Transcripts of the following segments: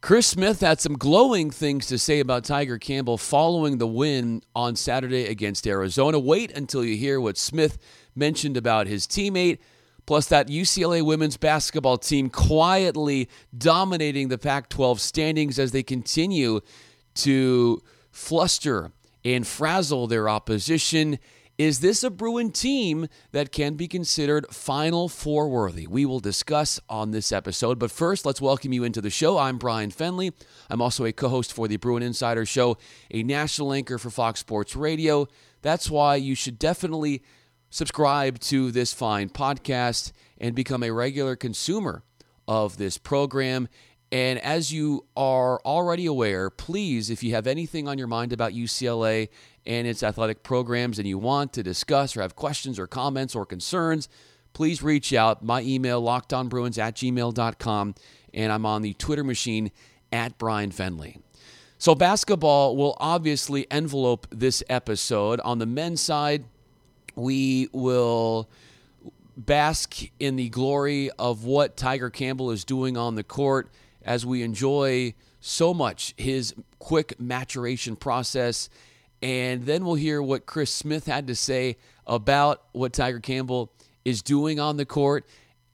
Chris Smith had some glowing things to say about Tyger Campbell following the win on Saturday against Arizona. Wait until you hear what Smith mentioned about his teammate, plus that UCLA women's basketball team quietly dominating the Pac 12 standings as they continue to fluster and frazzle their opposition is this a Bruin team that can be considered Final Four worthy? We will discuss on this episode. But first, let's welcome you into the show. I'm Bryan Fenley. I'm also a co host for the Bruin Insider Show, a national anchor for Fox Sports Radio. That's why you should definitely subscribe to this fine podcast and become a regular consumer of this program. And as you are already aware, please, if you have anything on your mind about UCLA and its athletic programs and you want to discuss or have questions or comments or concerns, please reach out. My email, lockdownbruins at gmail.com, and I'm on the Twitter machine at Bryan Fenley. So, basketball will obviously envelope this episode. On the men's side, we will bask in the glory of what Tyger Campbell is doing on the court as we enjoy so much his quick maturation process and then we'll hear what Chris Smith had to say about what Tyger Campbell is doing on the court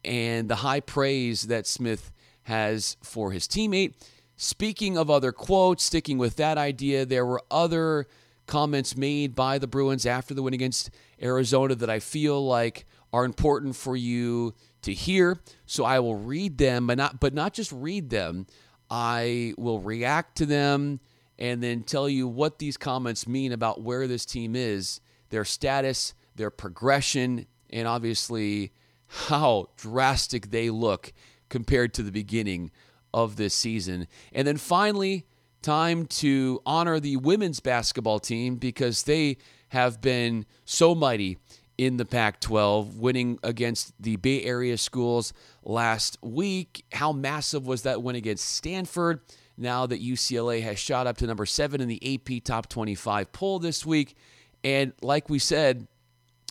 and the high praise that Smith has for his teammate. Speaking of other quotes, sticking with that idea, there were other comments made by the Bruins after the win against Arizona that I feel like are important for you to hear. So I will read them, but not but not just read them. I will react to them and then tell you what these comments mean about where this team is, their status, their progression, and obviously how drastic they look compared to the beginning of this season. And then finally, time to honor the women's basketball team because they have been so mighty in the Pac 12, winning against the Bay Area schools last week. How massive was that win against Stanford? now that UCLA has shot up to number seven in the AP Top 25 poll this week. And like we said,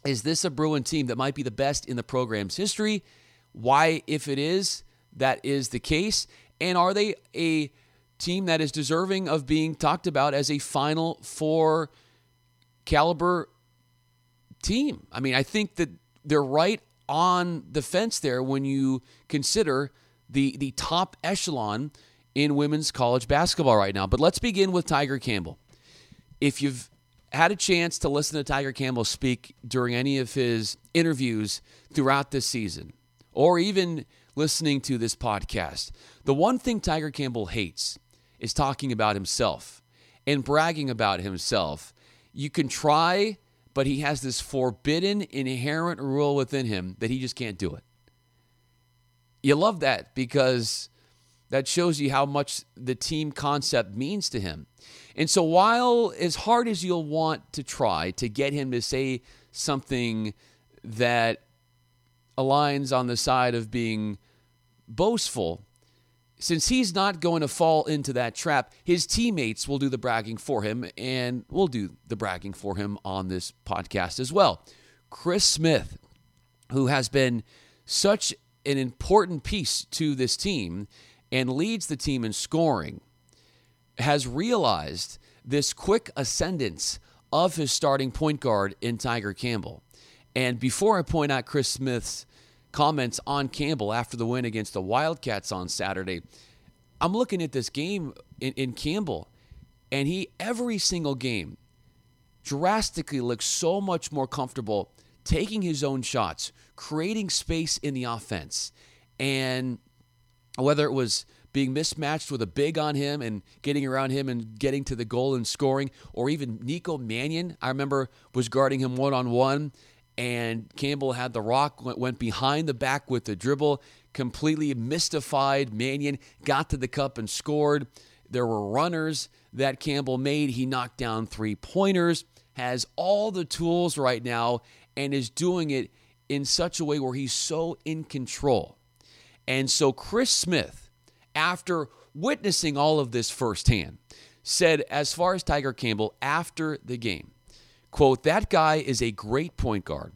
is this a Bruin team that might be the best in the program's history? Why, if it is, that is the case? And are they a team that is deserving of being talked about as a Final Four caliber team? I mean, I think that they're right on the fence there when you consider the the top echelon in women's college basketball right now. But let's begin with Tyger Campbell. If you've had a chance to listen to Tyger Campbell speak during any of his interviews throughout this season, or even listening to this podcast, the one thing Tyger Campbell hates is talking about himself and bragging about himself. You can try, but he has this forbidden, inherent rule within him that he just can't do it. You love that because that shows you how much the team concept means to him. And so, while as hard as you'll want to try to get him to say something that aligns on the side of being boastful, since he's not going to fall into that trap, his teammates will do the bragging for him, and we'll do the bragging for him on this podcast as well. Chris Smith, who has been such an important piece to this team and leads the team in scoring, has realized this quick ascendance of his starting point guard in Tyger Campbell. And before I point out Chris Smith's comments on Campbell after the win against the Wildcats on Saturday, I'm looking at this game in, in Campbell, and he, every single game, drastically looks so much more comfortable taking his own shots, creating space in the offense. And whether it was being mismatched with a big on him and getting around him and getting to the goal and scoring, or even Nico Mannion, I remember was guarding him one on one, and Campbell had the rock, went behind the back with the dribble, completely mystified. Mannion got to the cup and scored. There were runners that Campbell made. He knocked down three pointers, has all the tools right now, and is doing it in such a way where he's so in control. And so Chris Smith, after witnessing all of this firsthand, said as far as Tyger Campbell after the game, quote, that guy is a great point guard.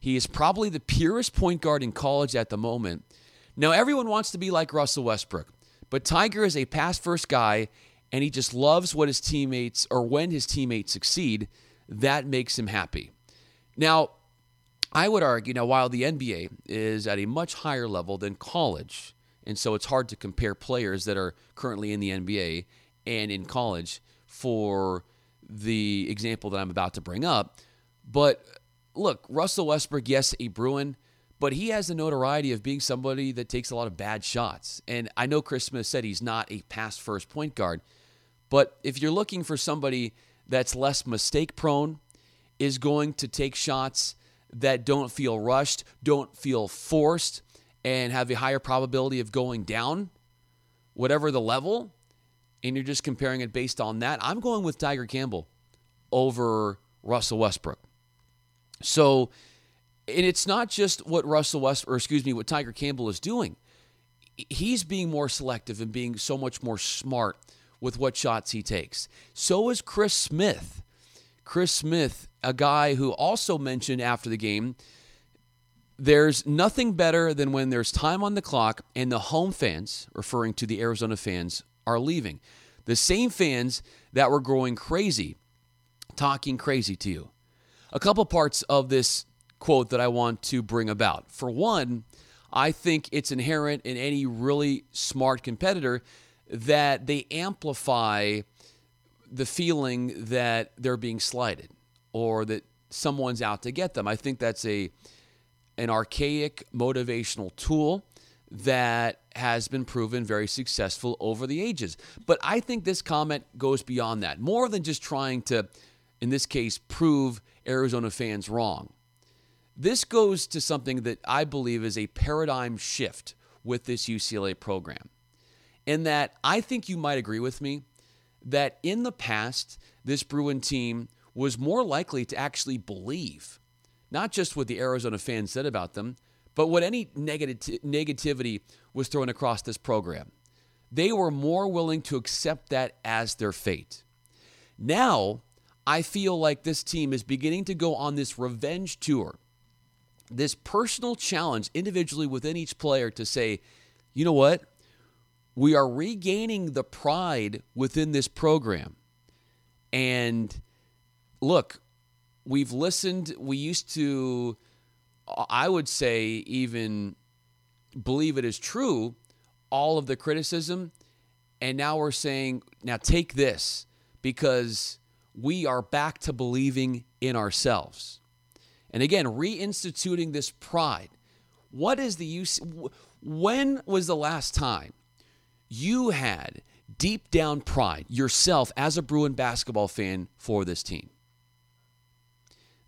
He is probably the purest point guard in college at the moment. Now, everyone wants to be like Russell Westbrook, But Tyger is a pass first guy, and he just loves what his teammates, or when his teammates succeed, that makes him happy. Now, I would argue now, while the NBA is at a much higher level than college, and so it's hard to compare players that are currently in the NBA and in college for the example that I'm about to bring up. But look, Russell Westbrook, yes, a Bruin, but he has the notoriety of being somebody that takes a lot of bad shots. And I know Chris Smith said he's not a pass first point guard, but if you're looking for somebody that's less mistake prone, is going to take shots that don't feel rushed, don't feel forced, and have a higher probability of going down, whatever the level, and you're just comparing it based on that, I'm going with Tyger Campbell over Russell Westbrook. So, and it's not just what Russell West, or excuse me, what Tyger Campbell is doing. He's being more selective and being so much more smart with what shots he takes. So is Chris Smith. Chris Smith, a guy who also mentioned after the game, there's nothing better than when there's time on the clock and the home fans, referring to the Arizona fans, are leaving. The same fans that were growing crazy, talking crazy to you. A couple parts of this quote that I want to bring about. For one, I think it's inherent in any really smart competitor that they amplify the feeling that they're being slighted or that someone's out to get them. I think that's a an archaic motivational tool that has been proven very successful over the ages. But I think this comment goes beyond that, more than just trying to, in this case, prove Arizona fans wrong. This goes to something that I believe is a paradigm shift with this UCLA program. In that I think you might agree with me that in the past, this Bruin team was more likely to actually believe not just what the Arizona fans said about them, but what any negati- negativity was thrown across this program. They were more willing to accept that as their fate. Now, I feel like this team is beginning to go on this revenge tour, this personal challenge individually within each player to say, you know what? We are regaining the pride within this program. And look, we've listened. We used to, I would say, even believe it is true, all of the criticism. And now we're saying, now take this because we are back to believing in ourselves. And again, reinstituting this pride. What is the use? When was the last time you had deep down pride yourself as a Bruin basketball fan for this team?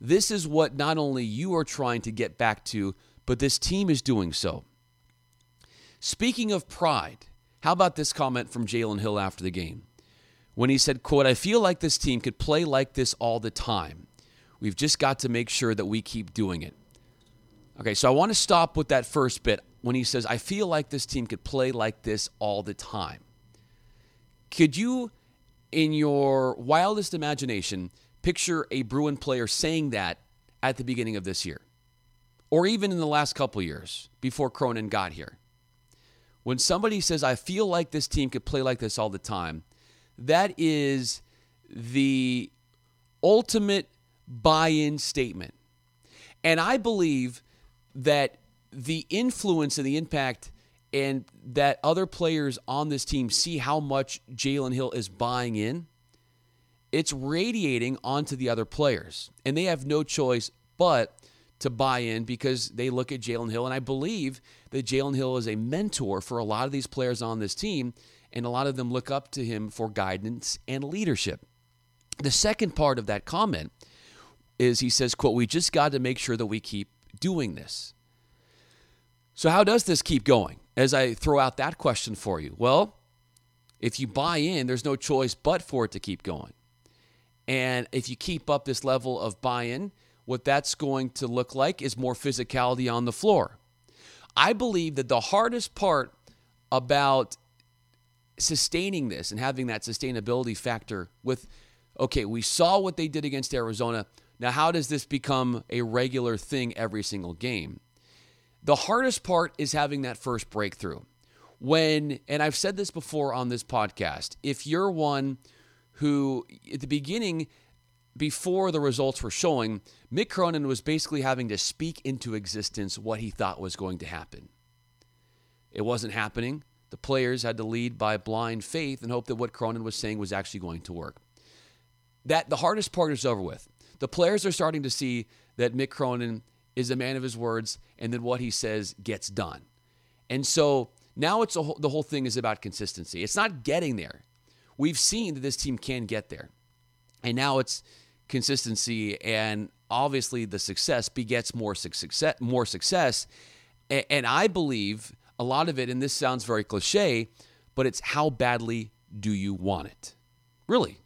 This is what not only you are trying to get back to, but this team is doing so. Speaking of pride, how about this comment from Jalen Hill after the game? When he said, quote, I feel like this team could play like this all the time. We've just got to make sure that we keep doing it. Okay, so I want to stop with that first bit when he says, I feel like this team could play like this all the time. Could you, in your wildest imagination, picture a Bruin player saying that at the beginning of this year, or even in the last couple years before Cronin got here. When somebody says, I feel like this team could play like this all the time, that is the ultimate buy in statement. And I believe that the influence and the impact and that other players on this team see how much Jalen Hill is buying in it's radiating onto the other players. And they have no choice but to buy in because they look at Jalen Hill. And I believe that Jalen Hill is a mentor for a lot of these players on this team, and a lot of them look up to him for guidance and leadership. The second part of that comment is he says, quote, we just got to make sure that we keep doing this. So how does this keep going? As I throw out that question for you. Well, if you buy in, there's no choice but for it to keep going. And if you keep up this level of buy in, what that's going to look like is more physicality on the floor. I believe that the hardest part about sustaining this and having that sustainability factor with, okay, we saw what they did against Arizona. Now, how does this become a regular thing every single game? The hardest part is having that first breakthrough. when, and I've said this before on this podcast, if you're one who at the beginning, before the results were showing, Mick Cronin was basically having to speak into existence what he thought was going to happen. It wasn't happening. The players had to lead by blind faith and hope that what Cronin was saying was actually going to work. That the hardest part is over with. The players are starting to see that Mick Cronin is a man of his words and that what he says gets done. And so now it's the whole thing is about consistency. It's not getting there. We've seen that this team can get there. And now it's consistency and obviously the success begets more success more success. And I believe a lot of it and this sounds very cliché, but it's how badly do you want it? Really?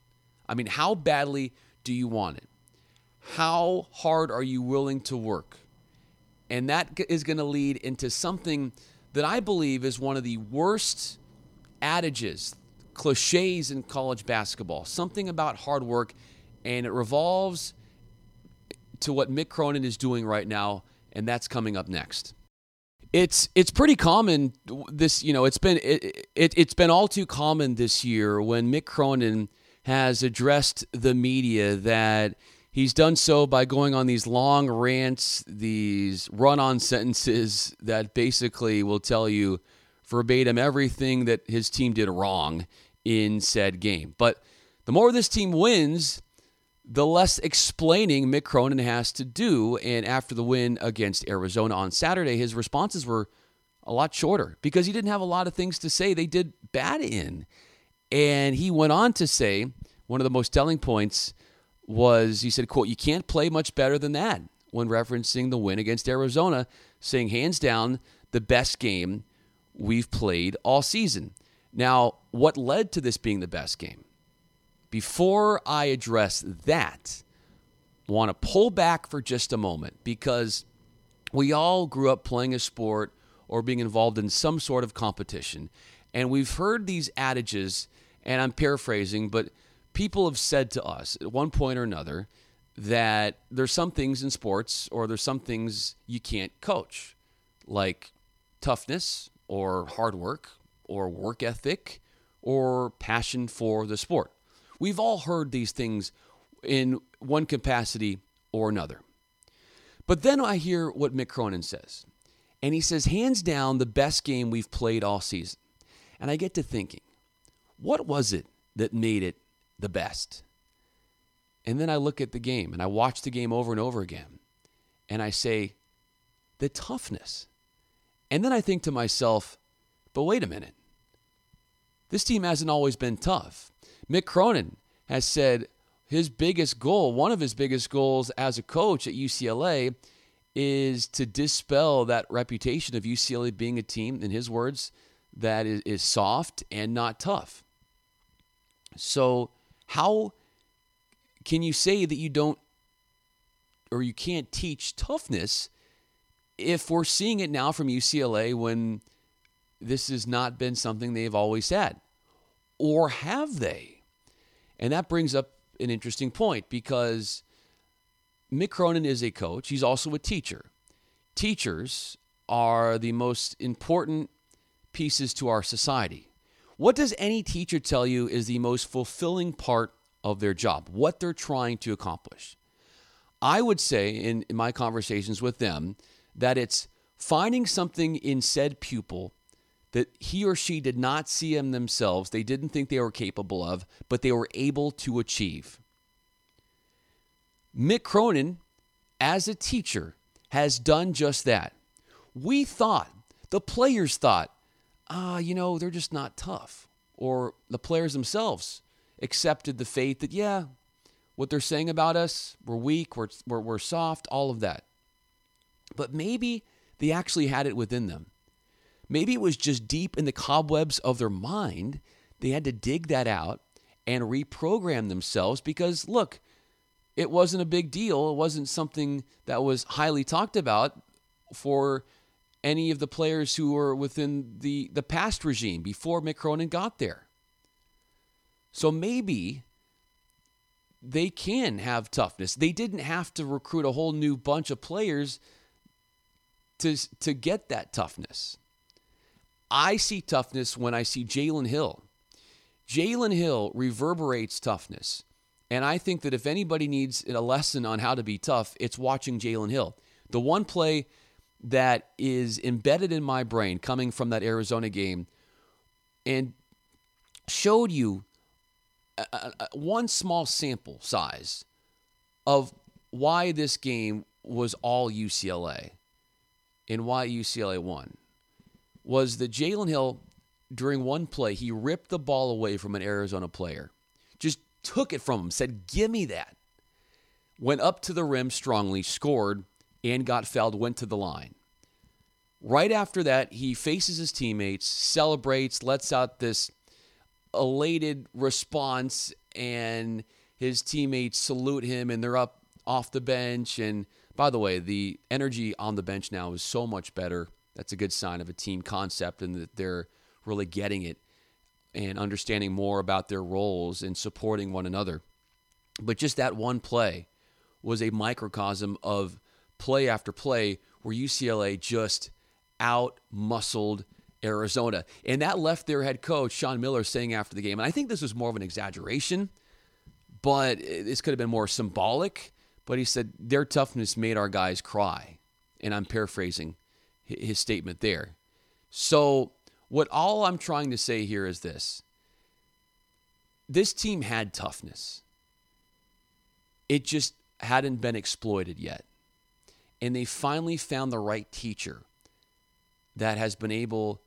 I mean, how badly do you want it? How hard are you willing to work? And that is going to lead into something that I believe is one of the worst adages, cliches in college basketball. Something about hard work, and it revolves to what Mick Cronin is doing right now, and that's coming up next. It's it's pretty common this you know it's been it, it it's been all too common this year when Mick Cronin has addressed the media that He's done so by going on these long rants, these run on sentences that basically will tell you verbatim everything that his team did wrong in said game. But the more this team wins, the less explaining Mick Cronin has to do. And after the win against Arizona on Saturday, his responses were a lot shorter because he didn't have a lot of things to say they did bad in. And he went on to say one of the most telling points was he said, quote, you can't play much better than that when referencing the win against Arizona, saying hands down the best game we've played all season. Now, what led to this being the best game? Before I address that, I want to pull back for just a moment because we all grew up playing a sport or being involved in some sort of competition. And we've heard these adages, and I'm paraphrasing, but people have said to us at one point or another that there's some things in sports or there's some things you can't coach, like toughness or hard work or work ethic or passion for the sport. We've all heard these things in one capacity or another. But then I hear what Mick Cronin says. And he says, hands down, the best game we've played all season. And I get to thinking, what was it that made it the best. And then I look at the game and I watch the game over and over again and I say, the toughness. And then I think to myself, but wait a minute. This team hasn't always been tough. Mick Cronin has said his biggest goal, one of his biggest goals as a coach at UCLA, is to dispel that reputation of UCLA being a team, in his words, that is, is soft and not tough. So how can you say that you don't or you can't teach toughness if we're seeing it now from UCLA when this has not been something they've always had? Or have they? And that brings up an interesting point because Mick Cronin is a coach, he's also a teacher. Teachers are the most important pieces to our society. What does any teacher tell you is the most fulfilling part of their job, what they're trying to accomplish? I would say in, in my conversations with them that it's finding something in said pupil that he or she did not see in themselves, they didn't think they were capable of, but they were able to achieve. Mick Cronin, as a teacher, has done just that. We thought, the players thought, ah, you know, they're just not tough. Or the players themselves accepted the faith that, yeah, what they're saying about us, we're weak, we're, we're, we're soft, all of that. But maybe they actually had it within them. Maybe it was just deep in the cobwebs of their mind. They had to dig that out and reprogram themselves because, look, it wasn't a big deal. It wasn't something that was highly talked about for any of the players who were within the, the past regime before Mick Cronin got there. So maybe they can have toughness. They didn't have to recruit a whole new bunch of players to, to get that toughness. I see toughness when I see Jalen Hill. Jalen Hill reverberates toughness. And I think that if anybody needs a lesson on how to be tough, it's watching Jalen Hill. The one play that is embedded in my brain coming from that Arizona game and showed you a, a, one small sample size of why this game was all UCLA and why UCLA won was that Jalen Hill, during one play, he ripped the ball away from an Arizona player, just took it from him, said, Give me that. Went up to the rim strongly, scored, and got fouled, went to the line. Right after that, he faces his teammates, celebrates, lets out this elated response, and his teammates salute him, and they're up off the bench. And by the way, the energy on the bench now is so much better. That's a good sign of a team concept and that they're really getting it and understanding more about their roles and supporting one another. But just that one play was a microcosm of play after play where UCLA just out muscled Arizona. And that left their head coach, Sean Miller, saying after the game, and I think this was more of an exaggeration, but this could have been more symbolic. But he said, their toughness made our guys cry. And I'm paraphrasing his statement there. So, what all I'm trying to say here is this this team had toughness, it just hadn't been exploited yet. And they finally found the right teacher that has been able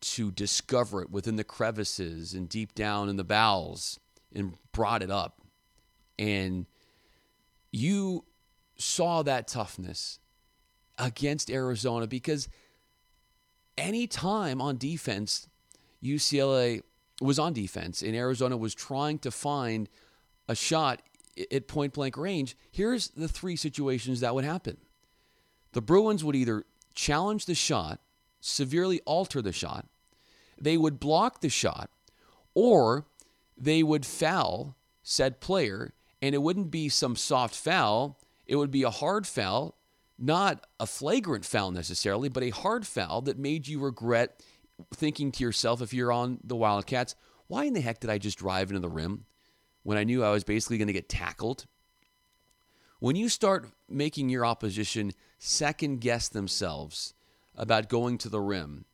to discover it within the crevices and deep down in the bowels and brought it up. And you saw that toughness against Arizona because any time on defense, UCLA was on defense and Arizona was trying to find a shot at point blank range, here's the three situations that would happen. The Bruins would either challenge the shot, severely alter the shot, they would block the shot, or they would foul said player, and it wouldn't be some soft foul, it would be a hard foul not a flagrant foul necessarily, but a hard foul that made you regret thinking to yourself, if you're on the Wildcats, why in the heck did I just drive into the rim when I knew I was basically going to get tackled? When you start making your opposition second guess themselves about going to the rim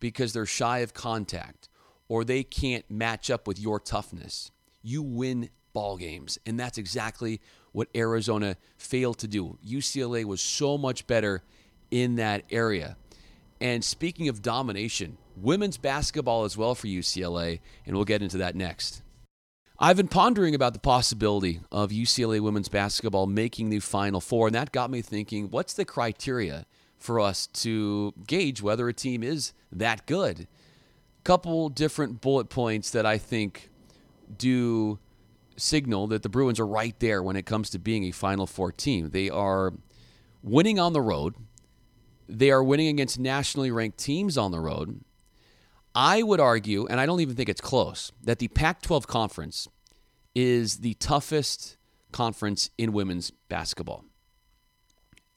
because they're shy of contact or they can't match up with your toughness, you win ball games. And that's exactly what Arizona failed to do. UCLA was so much better in that area. And speaking of domination, women's basketball as well for UCLA, and we'll get into that next. I've been pondering about the possibility of UCLA women's basketball making the Final Four, and that got me thinking what's the criteria for us to gauge whether a team is that good? Couple different bullet points that I think do signal that the Bruins are right there when it comes to being a Final Four team. They are winning on the road. They are winning against nationally ranked teams on the road. I would argue, and I don't even think it's close, that the Pac 12 conference is the toughest conference in women's basketball.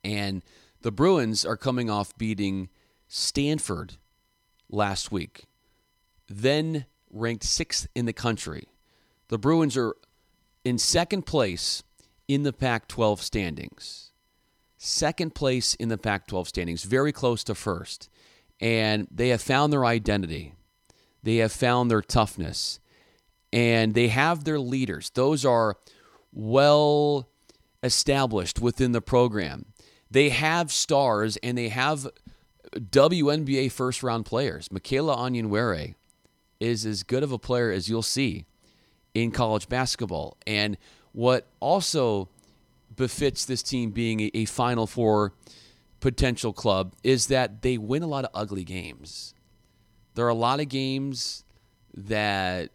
And the Bruins are coming off beating Stanford last week, then ranked sixth in the country. The Bruins are in second place in the Pac 12 standings. Second place in the Pac 12 standings, very close to first. And they have found their identity, they have found their toughness, and they have their leaders. Those are well established within the program. They have stars and they have WNBA first round players. Michaela Onyenwere is as good of a player as you'll see in college basketball. And what also befits this team being a, Final Four potential club is that they win a lot of ugly games. There are a lot of games that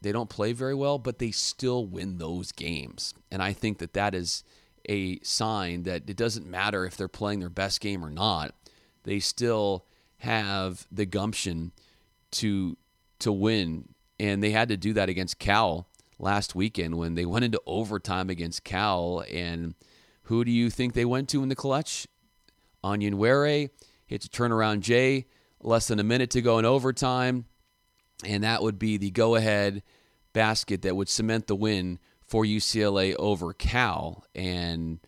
they don't play very well, but they still win those games. And I think that that is a sign that it doesn't matter if they're playing their best game or not. They still have the gumption to to win and they had to do that against Cal last weekend when they went into overtime against Cal. And who do you think they went to in the clutch? Onyenwere hits a turnaround J, less than a minute to go in overtime, and that would be the go ahead basket that would cement the win for UCLA over Cal. And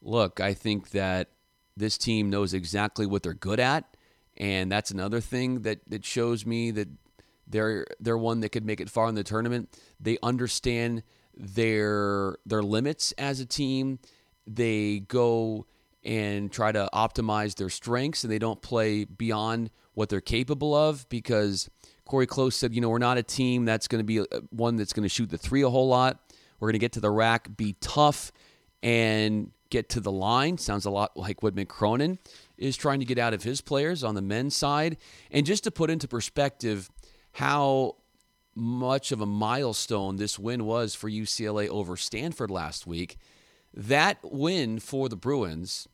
look, I think that this team knows exactly what they're good at. And that's another thing that, that shows me that they're they're one that could make it far in the tournament. They understand their their limits as a team. They go and try to optimize their strengths and they don't play beyond what they're capable of because Cori Close said, you know, we're not a team that's going to be uh, one that's going to shoot the three a whole lot. We're going to get to the rack, be tough, and get to the line. Sounds a lot like what Mick Cronin is trying to get out of his players on the men's side. And just to put into perspective how much of a milestone this win was for UCLA over Stanford last week, that win for the Bruins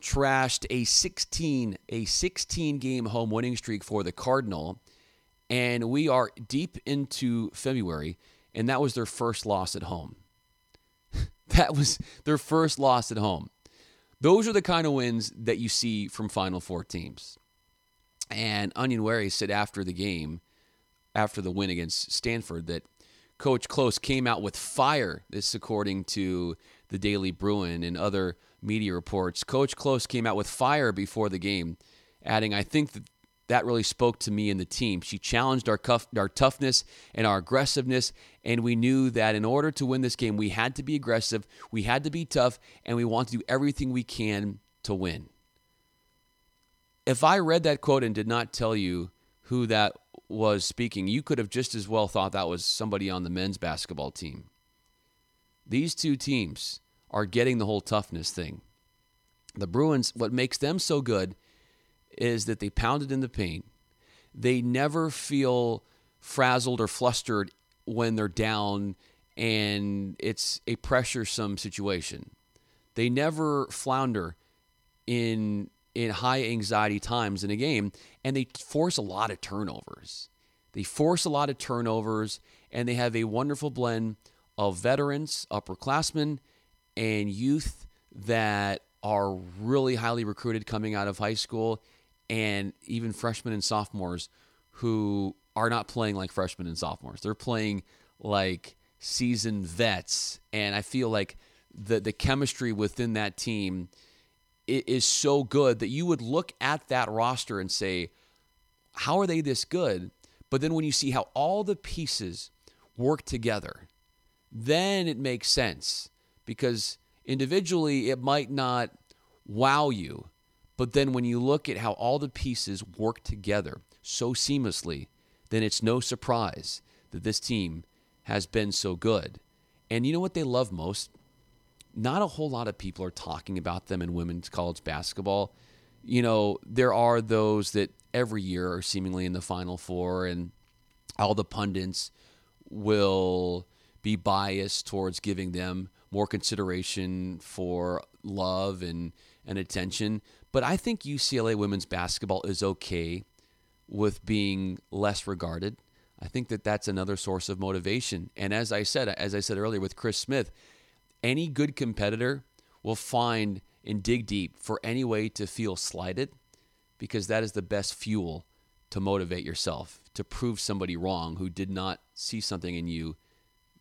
trashed a 16 a 16 game home winning streak for the Cardinal and we are deep into February and that was their first loss at home. that was their first loss at home. Those are the kind of wins that you see from Final Four teams. And Onyenwere said after the game, after the win against Stanford, that Coach Close came out with fire. This, according to the Daily Bruin and other media reports. Coach Close came out with fire before the game, adding, I think that that really spoke to me and the team. She challenged our, cuff, our toughness and our aggressiveness, and we knew that in order to win this game, we had to be aggressive, we had to be tough, and we want to do everything we can to win. If I read that quote and did not tell you who that was speaking, you could have just as well thought that was somebody on the men's basketball team. These two teams are getting the whole toughness thing. The Bruins, what makes them so good is that they pounded in the paint. They never feel frazzled or flustered when they're down and it's a pressuresome situation. They never flounder in in high anxiety times in a game and they force a lot of turnovers. They force a lot of turnovers and they have a wonderful blend of veterans, upperclassmen, and youth that are really highly recruited coming out of high school and even freshmen and sophomores who are not playing like freshmen and sophomores. They're playing like seasoned vets. And I feel like the, the chemistry within that team is so good that you would look at that roster and say, how are they this good? But then when you see how all the pieces work together, then it makes sense because individually it might not wow you. But then when you look at how all the pieces work together so seamlessly, then it's no surprise that this team has been so good. And you know what they love most? Not a whole lot of people are talking about them in women's college basketball. You know, there are those that every year are seemingly in the Final Four, and all the pundits will be biased towards giving them more consideration for love and, and attention. But I think UCLA women's basketball is okay with being less regarded. I think that that's another source of motivation. And as I said, as I said earlier with Chris Smith, any good competitor will find and dig deep for any way to feel slighted because that is the best fuel to motivate yourself, to prove somebody wrong who did not see something in you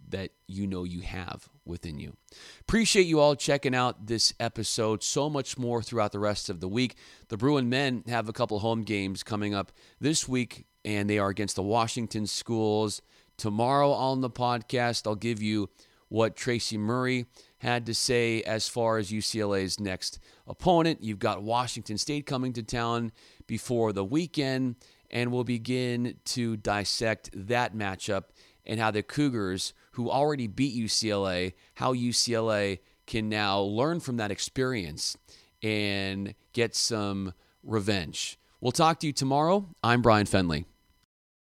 that you know you have within you. Appreciate you all checking out this episode. So much more throughout the rest of the week. The Bruin men have a couple home games coming up this week, and they are against the Washington schools. Tomorrow on the podcast, I'll give you what Tracy Murray had to say as far as UCLA's next opponent. You've got Washington State coming to town before the weekend, and we'll begin to dissect that matchup and how the Cougars, who already beat UCLA, how UCLA can now learn from that experience and get some revenge. We'll talk to you tomorrow. I'm Bryan Fenley.